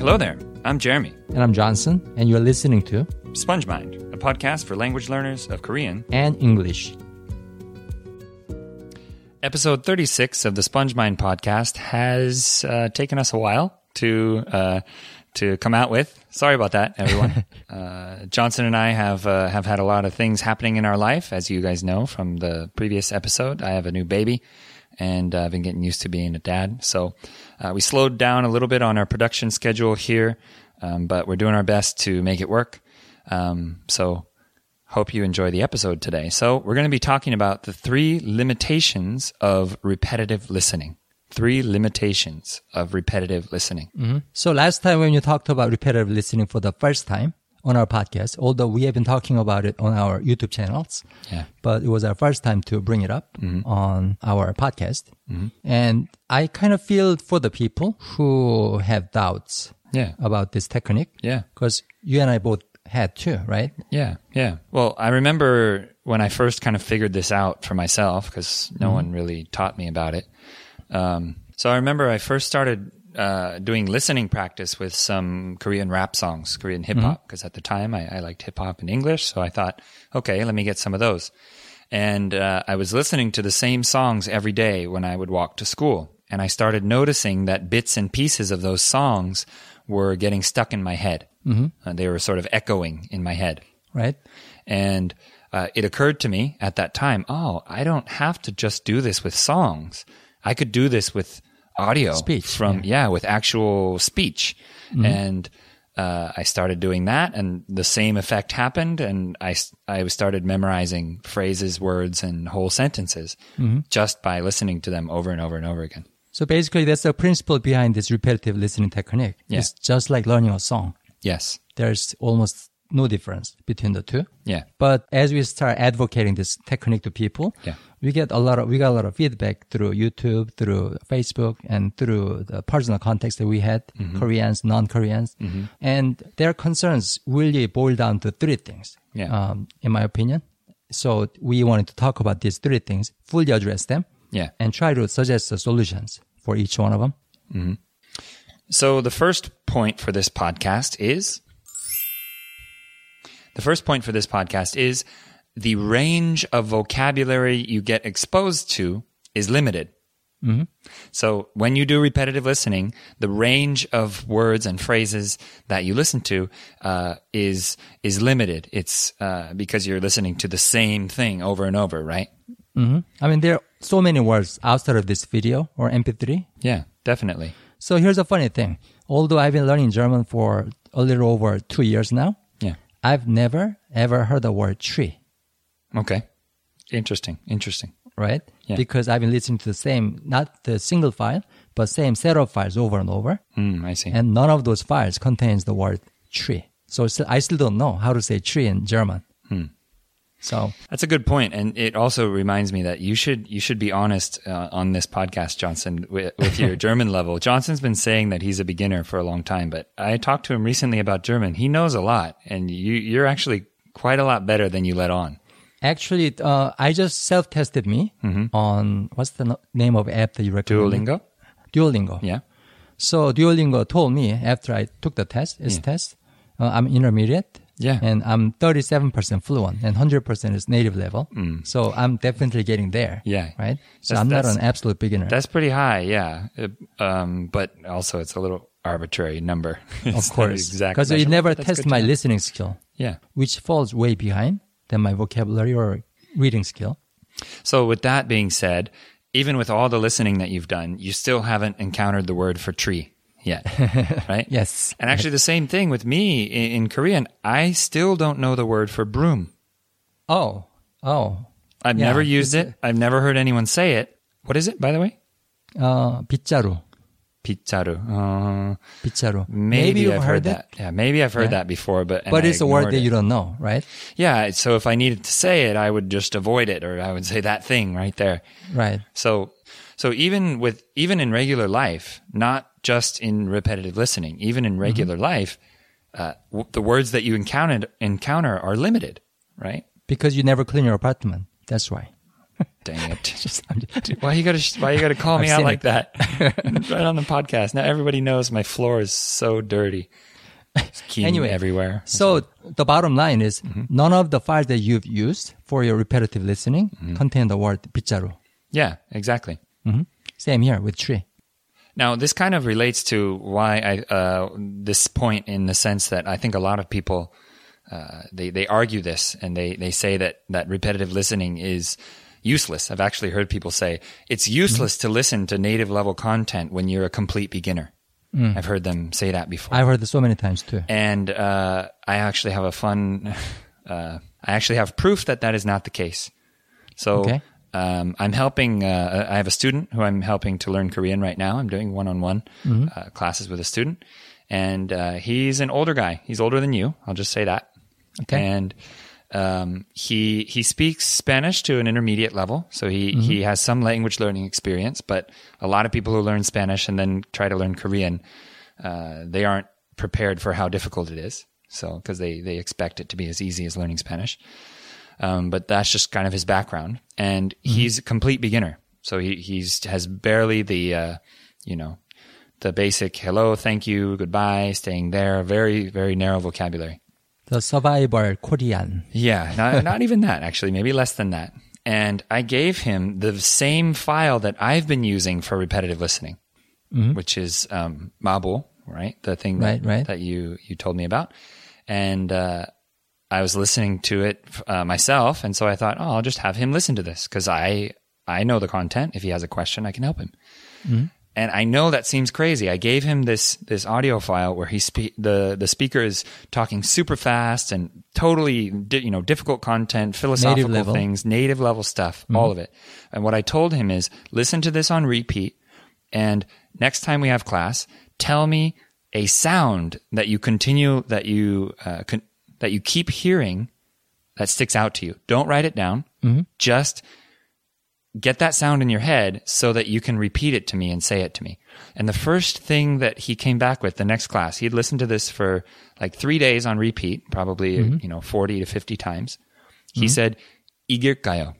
Hello there. I'm Jeremy. And I'm Johnson, and you're listening to Sponge Mind, a podcast for language learners of Korean. and English. Episode 36 of the Sponge Mind podcast has uh, taken us a while to uh, to come out with. Sorry about that, everyone. uh, Johnson and I have uh, have had a lot of things happening in our life, as you guys know from the previous episode. I have a new baby, and uh, I've been getting used to being a dad. So uh, we slowed down a little bit on our production schedule here, um, but we're doing our best to make it work. Um, so Hope you enjoy the episode today. So, we're going to be talking about the three limitations of repetitive listening. Three limitations of repetitive listening. So last time when you talked about repetitive listening for the first time on our podcast, although we have been talking about it on our YouTube channels, Yeah. but it was our first time to bring it up mm-hmm. on our podcast. Mm-hmm. And I kind of feel for the people who have doubts Yeah. about this technique. Yeah. Because you and I both had too, right? Yeah. Yeah. Well, I remember when I first kind of figured this out for myself because no mm-hmm. one really taught me about it. Um, so I remember I first started uh, doing listening practice with some Korean rap songs, Korean hip hop, because at the time I, I liked hip hop and English. So I thought, okay, let me get some of those. And uh, I was listening to the same songs every day when I would walk to school. And I started noticing that bits and pieces of those songs were getting stuck in my head. Mm-hmm. they were sort of echoing in my head. Right? And uh, it occurred to me at that time, oh, I don't have to just do this with songs. I could do this with audio Speech, from yeah, with actual speech. And uh, I started doing that, and the same effect happened. And I, I started memorizing phrases, words, and whole sentences just by listening to them over and over and over again. So basically that's the principle behind this repetitive listening technique. Yeah. It's just like learning a song. Yes. There's almost no difference between the two. Yeah. But as we start advocating this technique to people, Yeah. we get a lot of we got a lot of feedback through YouTube, through Facebook, and through the personal context that we had, Mm-hmm. Koreans, non-Koreans, and their concerns really boil down to three things. Yeah. Um, in my opinion, so we wanted to talk about these three things, fully address them, Yeah. and try to suggest the solutions for each one of them. So the first point for this podcast is the first point for this podcast is the range of vocabulary you get exposed to is limited. So when you do repetitive listening, the range of words and phrases that you listen to uh, is is limited. It's uh, because you're listening to the same thing over and over, right? I mean, there are so many words outside of this video or MP3 Yeah, definitely. So here's a funny thing. Although I've been learning German for a little over two years now. I've never ever heard the word tree, Okay. Interesting. Interesting. right? Yeah. Because I've been listening to the same, not the single file, but same set of files over and over. Mm, I see. And none of those files contains the word tree. So still- I still don't know how to say tree in German. So That's a good point, and it also reminds me that you should you should be honest uh, on this podcast, Johnson, with, with your German level. Johnson's been saying that he's a beginner for a long time, but I talked to him recently about German. He knows a lot, and you you're actually quite a lot better than you let on. actually, uh, I just self-tested me on, what's the no- name of app that you recommend? Duolingo, Duolingo. yeah, So Duolingo told me after I took the test, its test, uh, I'm intermediate. Yeah. And I'm 37% fluent and 100% is native level. So I'm definitely getting there. Mm. Yeah. Right. So That's- I'm not an absolute beginner. that's pretty high, yeah. Uh, um, but also it's a little arbitrary number. Of course. exact Because you never that's test my listening skill, Yeah. which falls way behind than my vocabulary or reading skill. So, with that being said, even with all the listening that you've done, you still haven't encountered the word for tree yet, right? Yes. And actually, the same thing with me in, in Korean. I still don't know the word for broom. Oh. Oh. I've Yeah, never used it's- it. I've never heard anyone say it. What is it, by the way? Uh, 빗자루. Pizzaru. Uh, 빗자루. maybe, you've I've heard, it, that. Yeah, maybe I've heard Yeah. that before, but and but I it's a word ignored that it. you don't know, right? Yeah, so if I needed to say it, I would just avoid it, or I would say that thing right there. Right. So, so even with even in regular life, not just in repetitive listening, even in regular mm-hmm. life, uh, w- the words that you encountered, encounter are limited, right? Because you never clean your apartment. That's why. Dang it! just, just, why you gotta Why you gotta call me out like it. that? right on the podcast. Now everybody knows my floor is so dirty. anyway, everywhere. So, the bottom line is mm-hmm. none of the files that you've used for your repetitive listening mm-hmm. contain the word "pizza."ro Yeah, exactly. Mm-hmm. Same here with tree. Now, this kind of relates to why I uh, this point in the sense that I think a lot of people uh, they they argue this and they they say that that repetitive listening is useless. I've actually heard people say it's useless to listen to native level content when you're a complete beginner. I've heard them say that before. I've heard this so many times too. and uh, I actually have a fun. Uh, I actually have proof that that is not the case. So Okay. Um, I'm helping. Uh, I have a student who I'm helping to learn Korean right now. I'm doing one-on-one uh, classes with a student, and uh, he's an older guy. He's older than you. I'll just say that. Okay. And um, he he speaks Spanish to an intermediate level, so he he has some language learning experience. But a lot of people who learn Spanish and then try to learn Korean, uh, they aren't prepared for how difficult it is. So because they they expect it to be as easy as learning Spanish. Um, but that's just kind of his background, and he's a complete beginner. So he he's has barely the uh, you know the basic hello, thank you, goodbye, staying there. Very very narrow vocabulary. The survival Korean. Yeah, not, not even that, actually, maybe less than that. And I gave him the same file that I've been using for repetitive listening, which is um, Mabo, right? The thing that, Right, right. that you, you told me about. And uh, I was listening to it uh, myself. And so I thought, oh, I'll just have him listen to this because I, I know the content. If he has a question, I can help him. And I know that seems crazy. I gave him this this audio file where he spe- the the speaker is talking super fast and totally di- you know difficult content, philosophical level. things, native level stuff, all of it. And what I told him is listen to this on repeat and next time we have class, tell me a sound that you continue that you uh, con- that you keep hearing that sticks out to you. Don't write it down. Mm-hmm. Just get that sound in your head so that you can repeat it to me and say it to me. And the first thing that he came back with the next class, he'd listened to this for like three days on repeat, probably, mm-hmm. you know, 40 to 50 times. He mm-hmm. said, Igirkayo.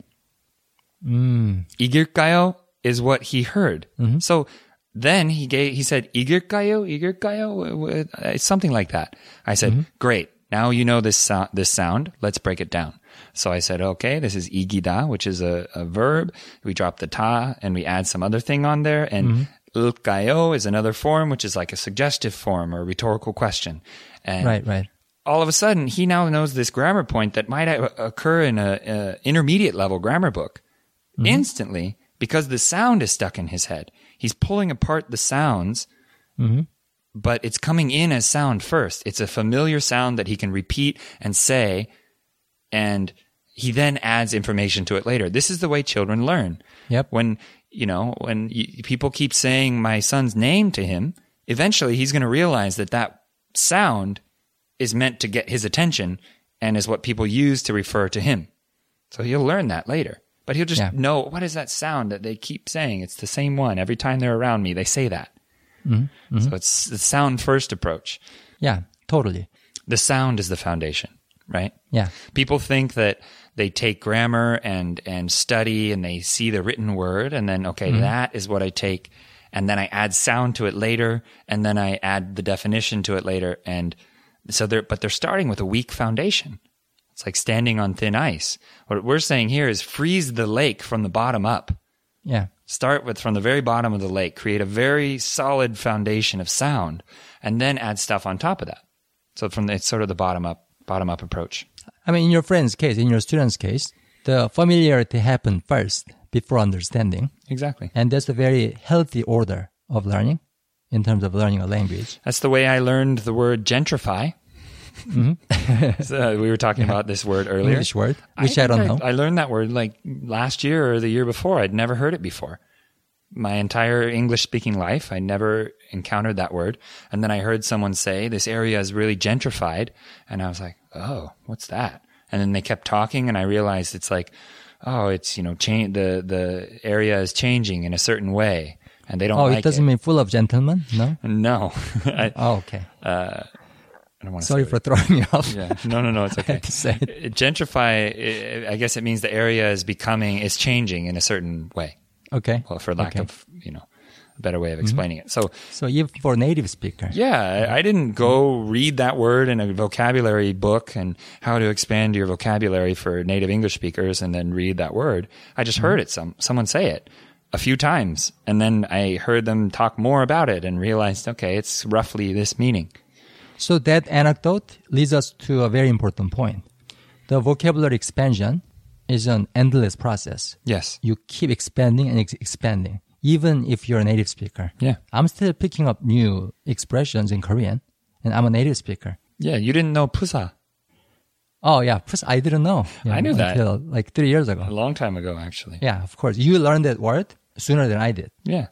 Mm. Igirkayo is what he heard. Mm-hmm. So then he gave, he said, Igirkayo, Igirkayo, something like that. I said, mm-hmm. great. Now you know this, so- this sound. Let's break it down. So I said, okay, this is igida, which is a, a verb. We drop the ta and we add some other thing on there. And mm mm-hmm. is another form, which is like a suggestive form or rhetorical question. And right, right. All of a sudden, he now knows this grammar point that might occur in a, intermediate level grammar book. Mm-hmm. Instantly, because the sound is stuck in his head, he's pulling apart the sounds. Mm-hmm but it's coming in as sound first. It's a familiar sound that he can repeat and say, and he then adds information to it later. This is the way children learn. Yep. When you know when people keep saying my son's name to him, eventually he's going to realize that that sound is meant to get his attention and is what people use to refer to him. So he'll learn that later. But he'll just Yeah. know what is that sound that they keep saying? It's the same one. Every time they're around me, they say that. Mm-hmm. Mm-hmm. So it's the sound first approach. Yeah, totally. The sound is the foundation, right? Yeah. People think that they take grammar and and study and they see the written word and then okay, mm-hmm. that is what I take and then I add sound to it later and then I add the definition to it later and so they're but they're starting with a weak foundation. It's like standing on thin ice. What we're saying here is freeze the lake from the bottom up. Yeah. Start with from the very bottom of the lake, create a very solid foundation of sound, and then add stuff on top of that. So from the, it's sort of the bottom up bottom up approach. I mean, in your friend's case, in your student's case, the familiarity happened first before understanding. Exactly. And that's a very healthy order of learning in terms of learning a language. That's the way I learned the word gentrify. Mm-hmm. so uh, we were talking about this word earlier. English word, which I, think don't know. I learned that word like last year or the year before. I'd never heard it before. My entire English speaking life, I never encountered that word. And then I heard someone say, this area is really gentrified. And I was like, oh, what's that? And then they kept talking and I realized it's like, oh, it's, you know, change, the, the area is changing in a certain way. And they don't oh, like it doesn't mean full of gentlemen? No? No. I, Oh, okay. Uh, I don't want to Sorry say for throwing you off. Yeah. No, no, no. It's okay. to say it. Uh, gentrify. i I guess it means the area is becoming, is changing in a certain way. Okay. Well, for lack Okay. of you know a better way of explaining mm-hmm. it. So So even for native speaker. yeah, I, I didn't go mm-hmm. read that word in a vocabulary book and how to expand your vocabulary for native English speakers, and then read that word. I just heard mm-hmm. it some someone say it a few times, and then I heard them talk more about it and realized, okay, it's roughly this meaning. So that anecdote leads us to a very important point. The vocabulary expansion is an endless process. Yes. You keep expanding and ex- expanding, even if you're a native speaker. Yeah. I'm still picking up new expressions in Korean, and I'm a native speaker. Yeah. You didn't know pusa Oh yeah, plus I didn't know. you I knew that. until like three years a ago. long time ago, actually. Yeah, of course. You learned that word sooner than I did. Yeah.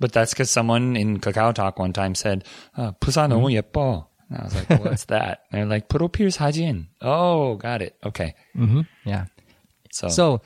But that's because someone in Kakao Talk one time said, uh, "부사 너무 예뻐." And I was like, what's that? And they're like, Puro Pierce Hajin. Oh, got it. Okay. Mm-hmm. Yeah. So, so,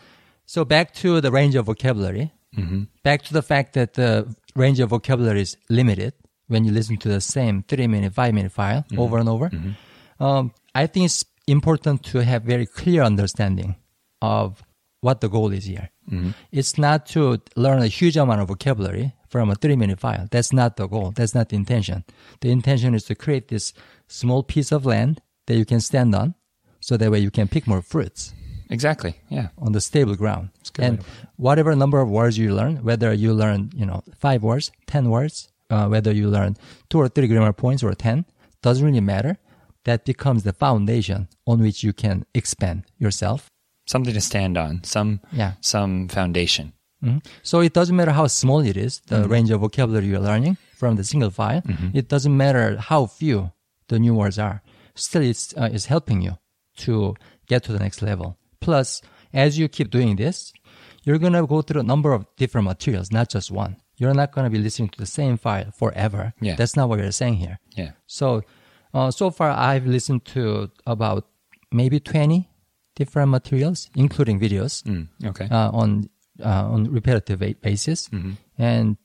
so back to the range of vocabulary. Mm-hmm. Back to the fact that the range of vocabulary is limited when you listen to the same three minute, five minute file mm-hmm. over and over. Mm-hmm. Um, I think it's important to have very clear understanding of what the goal is here. Mm-hmm. It's not to learn a huge amount of vocabulary from a three minute file. That's not the goal. That's not the intention. The intention is to create this small piece of land that you can stand on so that way you can pick more fruits exactly. Yeah. on the stable ground. good And whatever number of words you learn, whether you learn, you know, five words, ten words, uh, whether you learn two or three grammar points or ten, doesn't really matter. That becomes the foundation on which you can expand yourself. Something to stand on. Some. Yeah. Some foundation. Mhm. So it doesn't matter how small it is, the range of vocabulary you're learning from the single file. It doesn't matter how few the new words are. Still, it's, uh, it's helping you to get to the next level. Plus, as you keep doing this, you're going to go through a number of different materials, not just one. You're not going to be listening to the same file forever. Yeah. That's not what we're saying here. Yeah. So, uh, so far I've listened to about maybe 20 different materials, including videos Mm, okay. uh, on uh, on repetitive ba- basis, and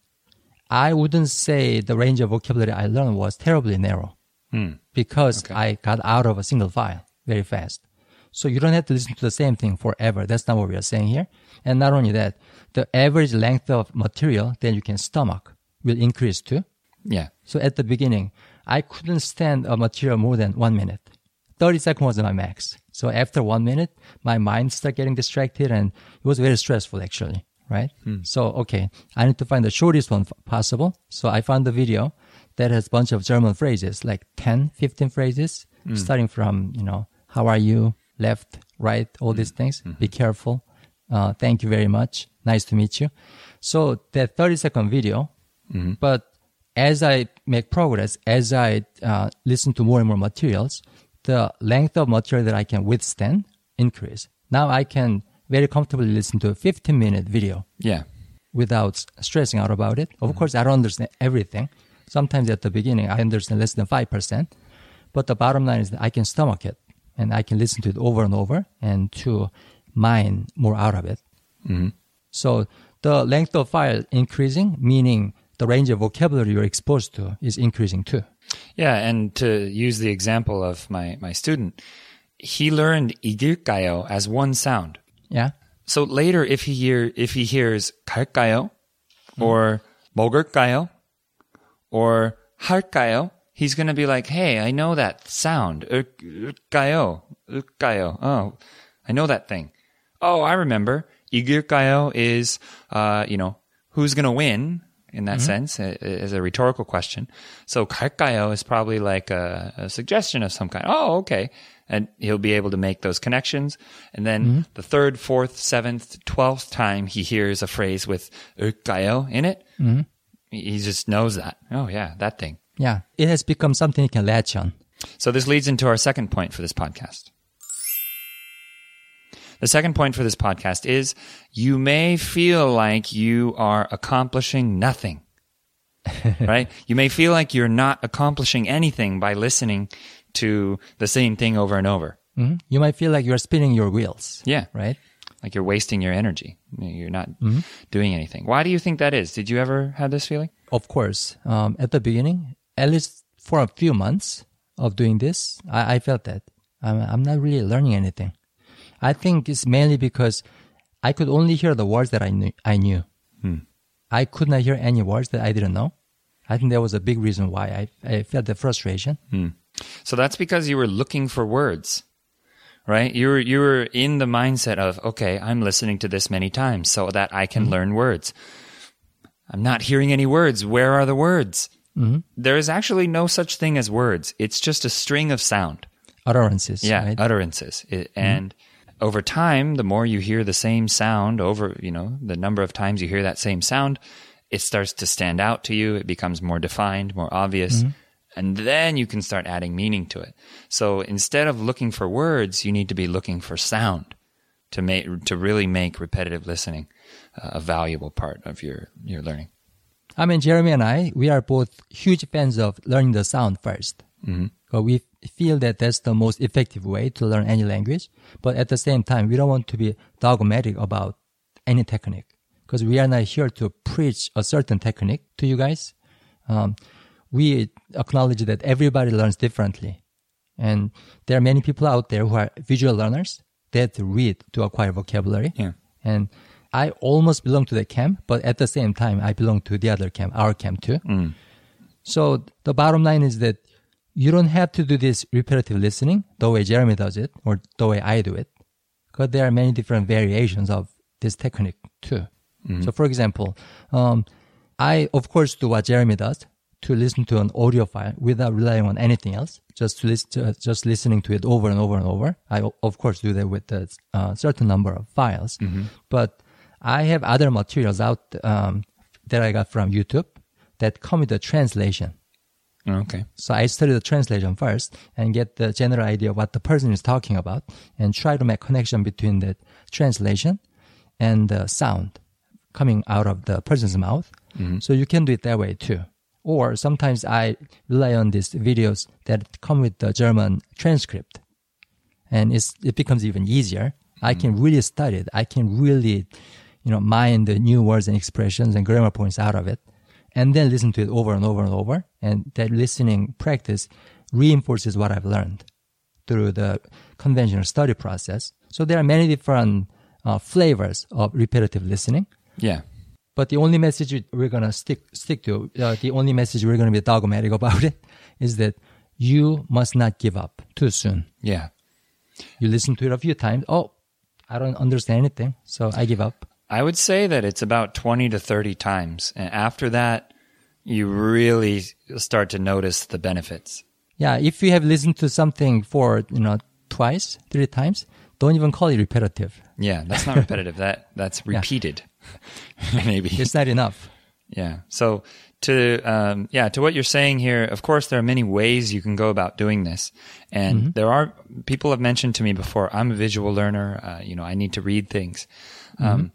I wouldn't say the range of vocabulary I learned was terribly narrow Mm. because Okay. I got out of a single file very fast. So you don't have to listen to the same thing forever. That's not what we are saying here. And not only that, the average length of material that you can stomach will increase too. Yeah. So at the beginning, I couldn't stand a material more than one minute. 30 seconds was my max. So after one minute, my mind started getting distracted and it was very stressful actually, right? Hmm. So, okay, I need to find the shortest one possible. So I found the video that has a bunch of German phrases, like 10, 15 phrases, hmm. starting from, you know, how are you, left, right, all these hmm. things. Be careful. Uh, thank you very much. Nice to meet you. So that 30 second video, but as I make progress, as I uh, listen to more and more materials, the length of material that I can withstand increase. Now I can very comfortably listen to a 15 minute video Yeah. without stressing out about it. Of mm-hmm. course, I don't understand everything. Sometimes at the beginning, I understand less than 5%. But the bottom line is that I can stomach it and I can listen to it over and over and to mine more out of it. Mm-hmm. So the length of file increasing, meaning the range of vocabulary you're exposed to is increasing too. Yeah, and to use the example of my, my student, he learned 이길까요 as one sound. Yeah. So later, if he hear if he hears 갈까요 or 먹을까요 or 할까요, he's going to be like, "Hey, I know that sound. 을- 을까요? 을까요? Oh, I know that thing. Oh, I remember. 이길까요 is, uh, you know, who's going to win in that sense uh, as a rhetorical question. So 갈까요 is probably like a, a suggestion of some kind. Oh, okay. And he'll be able to make those connections. And then the third, fourth, seventh, twelfth time he hears a phrase with 을까요 in it, he he just knows that. Oh yeah, that thing. Yeah. It has become something you can latch on. So this leads into our second point for this podcast. The second point for this podcast is you may feel like you are accomplishing nothing. right? You may feel like you're not accomplishing anything by listening to the same thing over and over. Mhm. You might feel like you're spinning your wheels. Yeah. Right? Like you're wasting your energy. You're not doing anything. Why do you think that is? Did you ever have this feeling? Of course. Um, at the beginning, at least for a few months, of doing this, I, I felt that I'm, I'm not really learning anything. I think it's mainly because I could only hear the words that I knew. I knew. Hmm. I could not hear any words that I didn't know. I think that was a big reason why I, I felt the frustration. Hmm. So that's because you were looking for words, right? You were you were in the mindset of okay, I'm listening to this many times so that I can mm-hmm. learn words. I'm not hearing any words. Where are the words? Mm-hmm. There is actually no such thing as words. It's just a string of sound. Utterances. Yeah, right? utterances. It, mm-hmm. And over time, the more you hear the same sound over, you know, the number of times you hear that same sound, it starts to stand out to you. It becomes more defined, more obvious. And then you can start adding meaning to it. So instead of looking for words, you need to be looking for sound to make, to really make repetitive listening uh, a valuable part of your, your learning. I mean, Jeremy and I, we are both huge fans of learning the sound 1st mm-hmm. we feel that that's the most effective way to learn any language. But at the same time, we don't want to be dogmatic about any technique because we are not here to preach a certain technique to you guys. Um, we acknowledge that everybody learns differently. And there are many people out there who are visual learners that read to acquire vocabulary. Yeah. And I almost belong to the camp, but at the same time, I belong to the other camp, our camp too. So the bottom line is that you don't have to do this repetitive listening the way Jeremy does it or the way I do it. Because there are many different variations of this technique too. So for example, um, I of course do what Jeremy does to listen to an audio file without relying on anything else, just to listen, to, just listening to it over and over and over. I of course do that with a uh, certain number of files, but I have other materials out um, that I got from YouTube that come with a translation. Okay. So I study the translation first and get the general idea of what the person is talking about and try to make connection between the translation and the sound coming out of the person's mouth. Mm-hmm. So you can do it that way too. Or sometimes I rely on these videos that come with the German transcript and it's, it becomes even easier. I can mm-hmm. really study it. I can really, you know, mine the new words and expressions and grammar points out of it and then listen to it over and over and over. And that listening practice reinforces what I've learned through the conventional study process. So there are many different uh, flavors of repetitive listening. Yeah. But the only message we're gonna stick stick to, uh, the only message we're gonna be dogmatic about it, is that you must not give up too soon. Yeah. You listen to it a few times. Oh, I don't understand anything, so I give up. I would say that it's about 20 to 30 times. And after that, you really start to notice the benefits. Yeah, if you have listened to something for you know twice, three times, don't even call it repetitive. Yeah, that's not repetitive. that that's repeated. Maybe. It's not enough. Yeah. So to um, yeah to what you're saying here, of course there are many ways you can go about doing this, and there are people have mentioned to me before. I'm a visual learner. Uh, you know, I need to read things, um,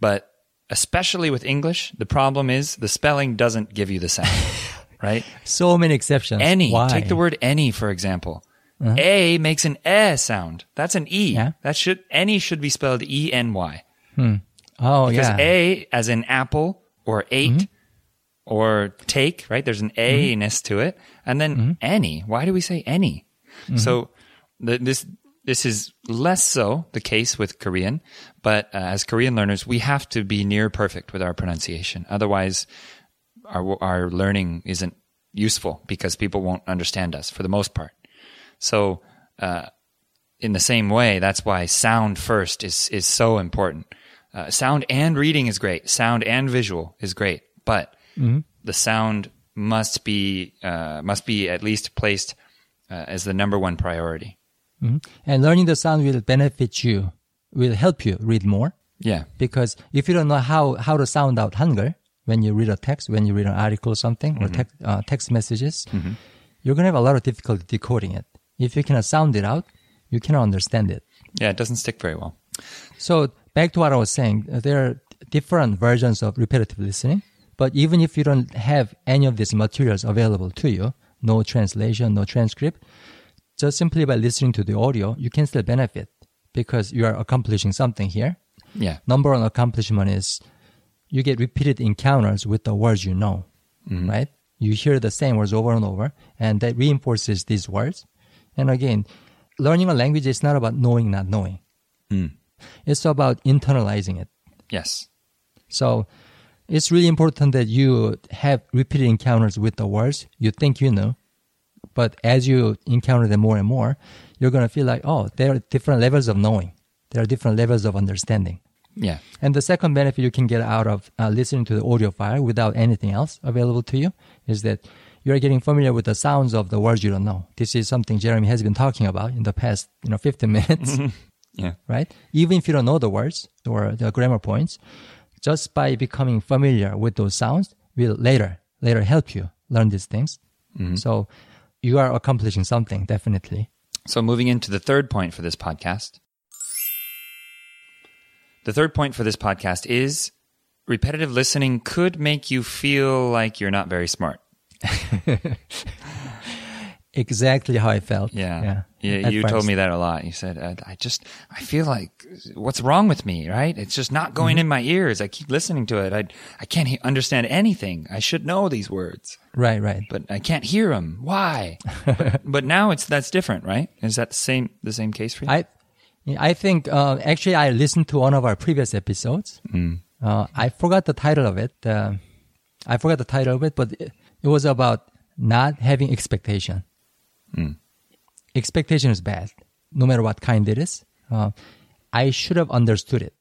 but especially with English, the problem is the spelling doesn't give you the sound, right? So many exceptions. Any. Why? Take the word any for example. Uh-huh. A makes an eh sound. That's an e. Yeah. That should any should be spelled e n y. Hmm. Oh Because yeah. A as in apple or 8 mm-hmm. or take, right? There's an A mm-hmm. ness to it. And then mm-hmm. any. Why do we say any? So the, this, this is less so the case with Korean, but uh, as Korean learners, we have to be near perfect with our pronunciation. Otherwise, our, our learning isn't useful because people won't understand us for the most part. So, uh, in the same way, that's why sound first is is so important. Uh, sound and reading is great. Sound and visual is great, but the sound must be uh, must be at least placed uh, as the number one priority. And learning the sound will benefit you, will help you read more. Yeah, Because if you don't know how, how to sound out Hangul when you read a text, when you read an article or something, or text, uh, text messages, you're going to have a lot of difficulty decoding it. If you cannot sound it out, you cannot understand it. yeah, it doesn't stick very well. So back to what I was saying, uh, there are different versions of repetitive listening. But even if you don't have any of these materials available to you, no translation, no transcript, just simply by listening to the audio, you can still benefit because you are accomplishing something here. Yeah, Number one accomplishment is you get repeated encounters with the words you know, mm-hmm. right? You hear the same words over and over, and that reinforces these words. And again, learning a language is not about knowing, not knowing. Hmm. It's about internalizing it. Yes. So it's really important that you have repeated encounters with the words you think you know. But as you encounter them more and more, you're going to feel like, oh, there are different levels of knowing. There are different levels of understanding. Yeah. And the second benefit you can get out of uh, listening to the audio file without anything else available to you is that you are getting familiar with the sounds of the words you don't know. This is something Jeremy has been talking about in the past, you know, 15 minutes, Yeah. right? Even if you don't know the words or the grammar points, just by becoming familiar with those sounds will later, later help you learn these things. So you are accomplishing something, definitely. So, moving into the third point for this podcast. The third point for this podcast is repetitive listening could make you feel like you're not very smart. Exactly how I felt. Yeah. Yeah. at you told me that a lot. You said, I, I just, I feel like, what's wrong with me, right? It's just not going Mm-hmm. in my ears. I keep listening to it. I, I can't he- understand anything. I should know these words, Right, right. but I can't hear them. Why? but, but now it's, that's different, right? Is that the same, the same case for you? I, I think uh, actually I listened to one of our previous episodes. Uh, I forgot the title of it. Uh, I forgot the title of it, but it, it was about not having expectation. Mm. Expectation is bad, no matter what kind it is. Uh, I should have understood it.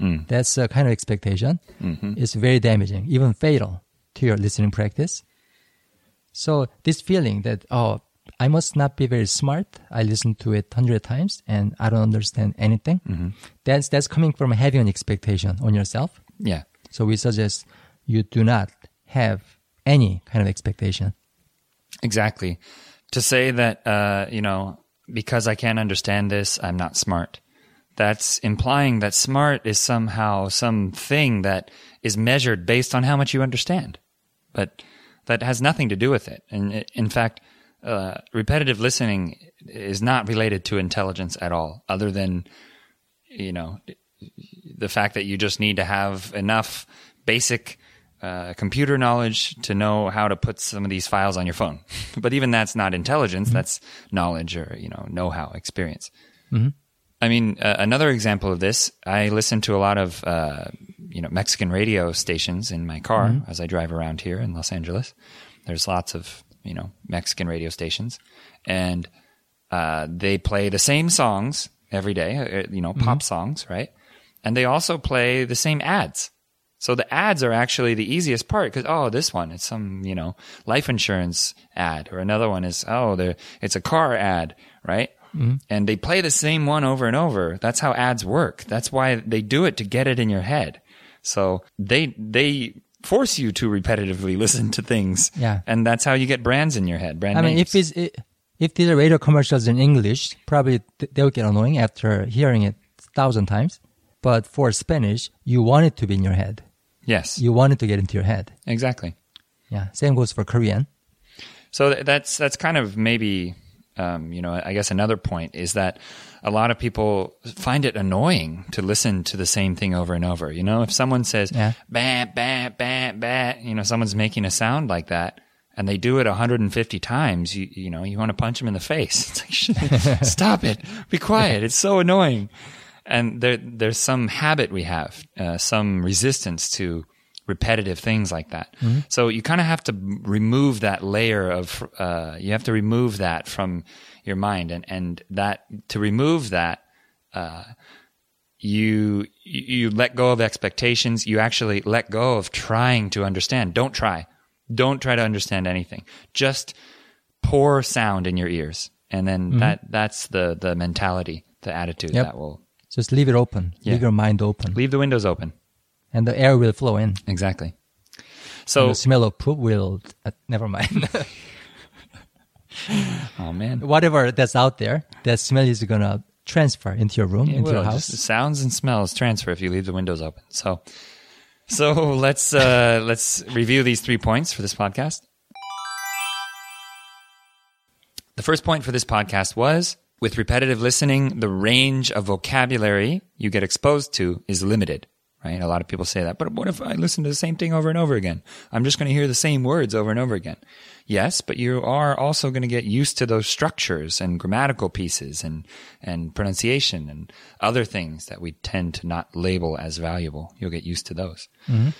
Mm. That's a kind of expectation. Mm-hmm. It's very damaging, even fatal to your listening practice. So this feeling that oh, I must not be very smart. I listened to it hundred times and I don't understand anything. Mm-hmm. That's that's coming from having an expectation on yourself. yeah. So we suggest you do not have any kind of expectation. Exactly. To say that, uh, you know, because I can't understand this, I'm not smart. That's implying that smart is somehow something that is measured based on how much you understand. But that has nothing to do with it. And in fact, uh, repetitive listening is not related to intelligence at all, other than, you know, the fact that you just need to have enough basic uh, computer knowledge to know how to put some of these files on your phone. but even that's not intelligence; that's knowledge or you know know-how, experience. I mean, uh, another example of this, I listen to a lot of uh, you know Mexican radio stations in my car as I drive around here in Los Angeles. There's lots of you know Mexican radio stations, and uh, they play the same songs every day, uh, you know, pop songs, right? And they also play the same ads. So the ads are actually the easiest part because oh, this one it's some you know life insurance ad, or another one is oh, there it's a car ad, right? Mm-hmm. And they play the same one over and over. That's how ads work. That's why they do it to get it in your head. So they they force you to repetitively listen to things. Yeah. and that's how you get brands in your head. Brand I mean, names. if it's if these are radio commercials in English, probably th- they'll get annoying after hearing it a thousand times. But for Spanish, you want it to be in your head. Yes, You want it to get into your head. exactly. Yeah. Same goes for Korean. So that's that's kind of maybe um, you know I guess another point is that a lot of people find it annoying to listen to the same thing over and over. You know, if someone says Yeah. "bah bah bah bah," you know, someone's making a sound like that. And they do it 150 times. You, you know, you want to punch them in the face. It's like, stop it. Be quiet. It's so annoying. And there, there's some habit we have, uh, some resistance to repetitive things like that. So you kind of have to remove that layer of, uh, you have to remove that from your mind and, and that, to remove that, uh, you, you let go of expectations. You actually let go of trying to understand. Don't try. Don't try to understand anything. Just pour sound in your ears. And then that, that's the, the mentality, the attitude Yep. that will Just leave it open. Yeah. Leave your mind open. leave the windows open. And the air will flow in. Exactly. And So, the smell of poop will, uh, never mind. oh man, Whatever that's out there, that smell is going to transfer into your room, It into your house. Just sounds and smells transfer if you leave the windows open. So, so let's uh, let's review these three points for this podcast. The first point for this podcast was with repetitive listening, the range of vocabulary you get exposed to is limited. right? A lot of people say that. But what if I listen to the same thing over and over again? I'm just going to hear the same words over and over again. Yes, but you are also going to get used to those structures and grammatical pieces and, and pronunciation and other things that we tend to not label as valuable. You'll get used to those. Mm-hmm.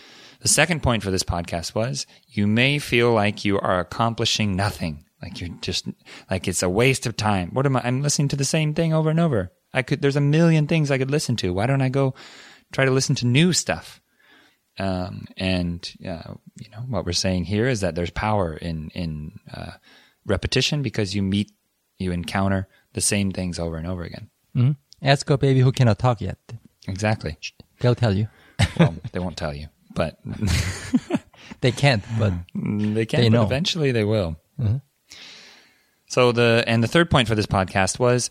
The second point for this podcast was you may feel like you are accomplishing nothing. Like you're just, like it's a waste of time. What am I? I'm listening to the same thing over and over. I could, there's a million things I could listen to. Why don't I go try to listen to new stuff? Um, and, uh, you know, what we're saying here is that there's power in, in, uh, repetition because you meet, you encounter the same things over and over again. Mm-hmm. Ask a baby who cannot talk yet. Exactly. They'll tell you. Well, they won't tell you, but They can't, but They can, They but know. eventually they will. So the and the third point for this podcast was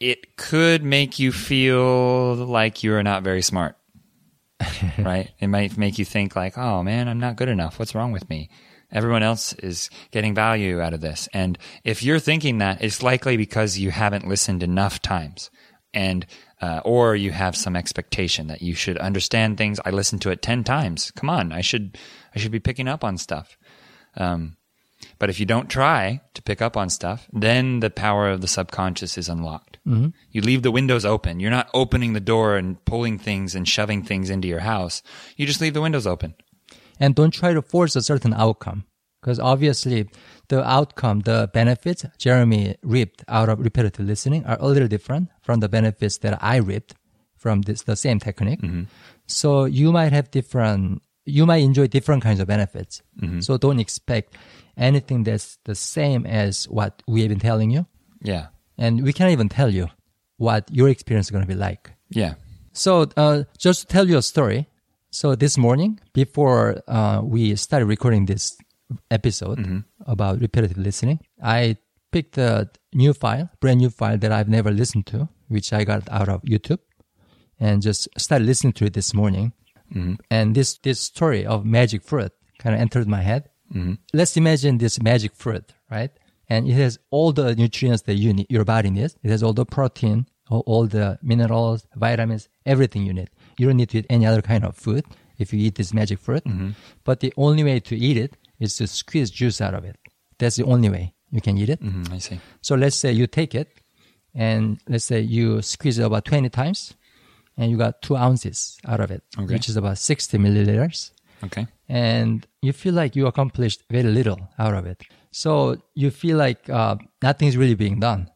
it could make you feel like you're not very smart. right? It might make you think like, "Oh man, I'm not good enough. What's wrong with me?" Everyone else is getting value out of this. And if you're thinking that, it's likely because you haven't listened enough times. And uh, or you have some expectation that you should understand things. I listened to it 10 times. Come on, I should I should be picking up on stuff. Um, but if you don't try to pick up on stuff, then the power of the subconscious is unlocked. Mm-hmm. You leave the windows open. You're not opening the door and pulling things and shoving things into your house. You just leave the windows open. and don't try to force a certain outcome because obviously the outcome the benefits jeremy reaped out of repetitive listening are a little different from the benefits that i reaped from this the same technique so you might have different you might enjoy different kinds of benefits so don't expect anything that's the same as what we have been telling you Yeah. and we can't even tell you what your experience is going to be like Yeah. so, uh, just to tell you a story. So this morning, before uh, we started recording this episode about repetitive listening, I picked a new file, brand new file that I've never listened to, which I got out of YouTube, and just started listening to it this morning. Mm-hmm. And this this story of magic fruit kind of entered my head. Mm-hmm. Let's imagine this magic fruit, right? And it has all the nutrients that you need, your body needs. It has all the protein, all, all the minerals, vitamins, everything you need. You don't need to eat any other kind of food if you eat this magic fruit. Mm-hmm. But the only way to eat it is to squeeze juice out of it. That's the only way you can eat it. Mhm, I see. So let's say you take it and let's say you squeeze it about 20 times and you got two ounces out of it, Okay. which is about 60 milliliters. Okay. And you feel like you accomplished very little out of it. So you feel like uh, nothing's really being done.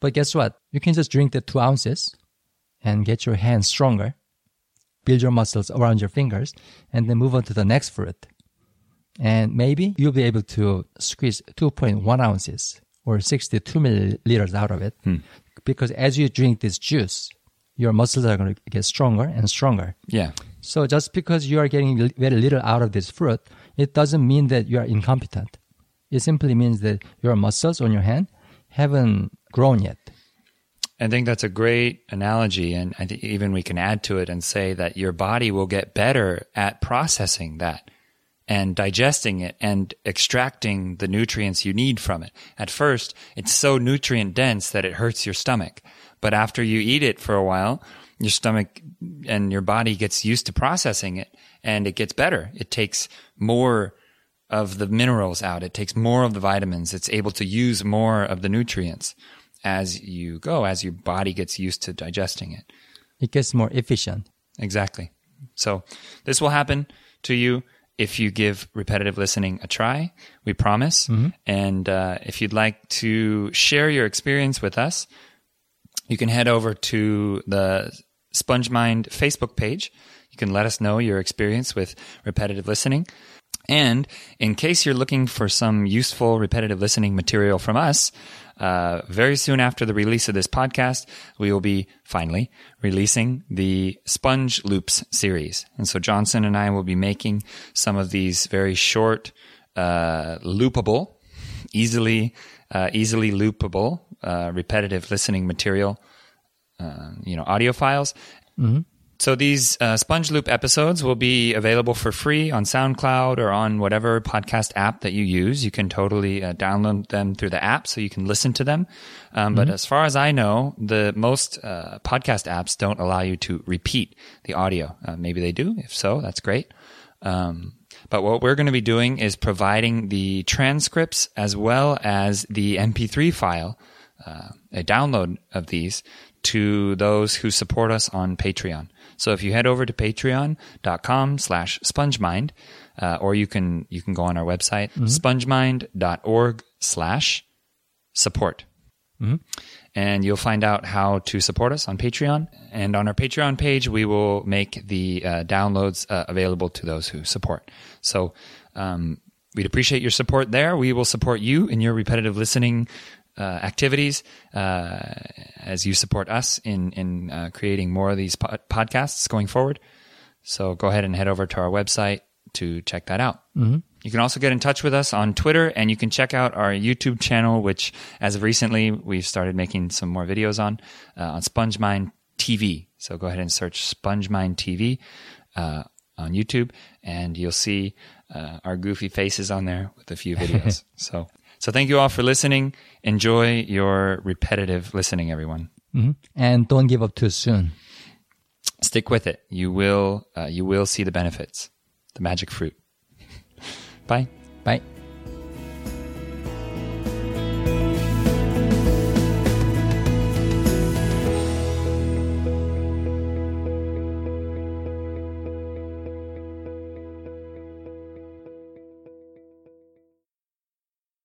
But guess what? You can just drink the two ounces and get your hands stronger, build your muscles around your fingers, and then move on to the next fruit. And maybe you'll be able to squeeze 2.1 ounces or 62 milliliters out of it. Because as you drink this juice, your muscles are going to get stronger and stronger. Yeah. So just because you are getting very little out of this fruit, it doesn't mean that you are incompetent. It simply means that your muscles on your hand haven't grown yet. I think that's a great analogy. And I think even we can add to it and say that your body will get better at processing that and digesting it and extracting the nutrients you need from it. At first, it's so nutrient dense that it hurts your stomach. But after you eat it for a while, your stomach and your body gets used to processing it and it gets better. It takes more of the minerals out. It takes more of the vitamins. It's able to use more of the nutrients as you go, as your body gets used to digesting it. It gets more efficient. Exactly. So this will happen to you if you give repetitive listening a try. We promise. And uh, if you'd like to share your experience with us, you can head over to the SpongeMind Facebook page. You can let us know your experience with repetitive listening. And in case you're looking for some useful repetitive listening material from us, uh, very soon after the release of this podcast, we will be finally releasing the Sponge Loops series. And so Johnson and I will be making some of these very short, uh, loopable, easily, uh, easily loopable, uh, repetitive listening material, uh, you know, audio files So these uh, Sponge Loop episodes will be available for free on SoundCloud or on whatever podcast app that you use. You can totally uh, download them through the app so you can listen to them. Um, But as far as I know, the most uh, podcast apps don't allow you to repeat the audio. Uh, maybe they do. If so, that's great. Um, but what we're going to be doing is providing the transcripts as well as the MP3 file, uh, a download of these to those who support us on Patreon. So if you head over to patreon.com slash spongemind, uh, or you can, you can go on our website, spongemind.org slash support. And you'll find out how to support us on Patreon. And on our Patreon page, we will make the uh, downloads uh, available to those who support. So um, we'd appreciate your support there. We will support you in your repetitive listening uh, activities uh, as you support us in in uh, creating more of these po- podcasts going forward. So go ahead and head over to our website to check that out. Mm-hmm. You can also get in touch with us on Twitter, and you can check out our YouTube channel, which, as of recently, we've started making some more videos on uh, on SpongeMind TV. So go ahead and search SpongeMind TV uh, on YouTube, and you'll see uh, our goofy faces on there with a few videos. so, so thank you all for listening. Enjoy your repetitive listening, everyone. Mhm. And don't give up too soon. Stick with it. You will, uh, you will see the benefits, the magic fruit. Bye. Bye.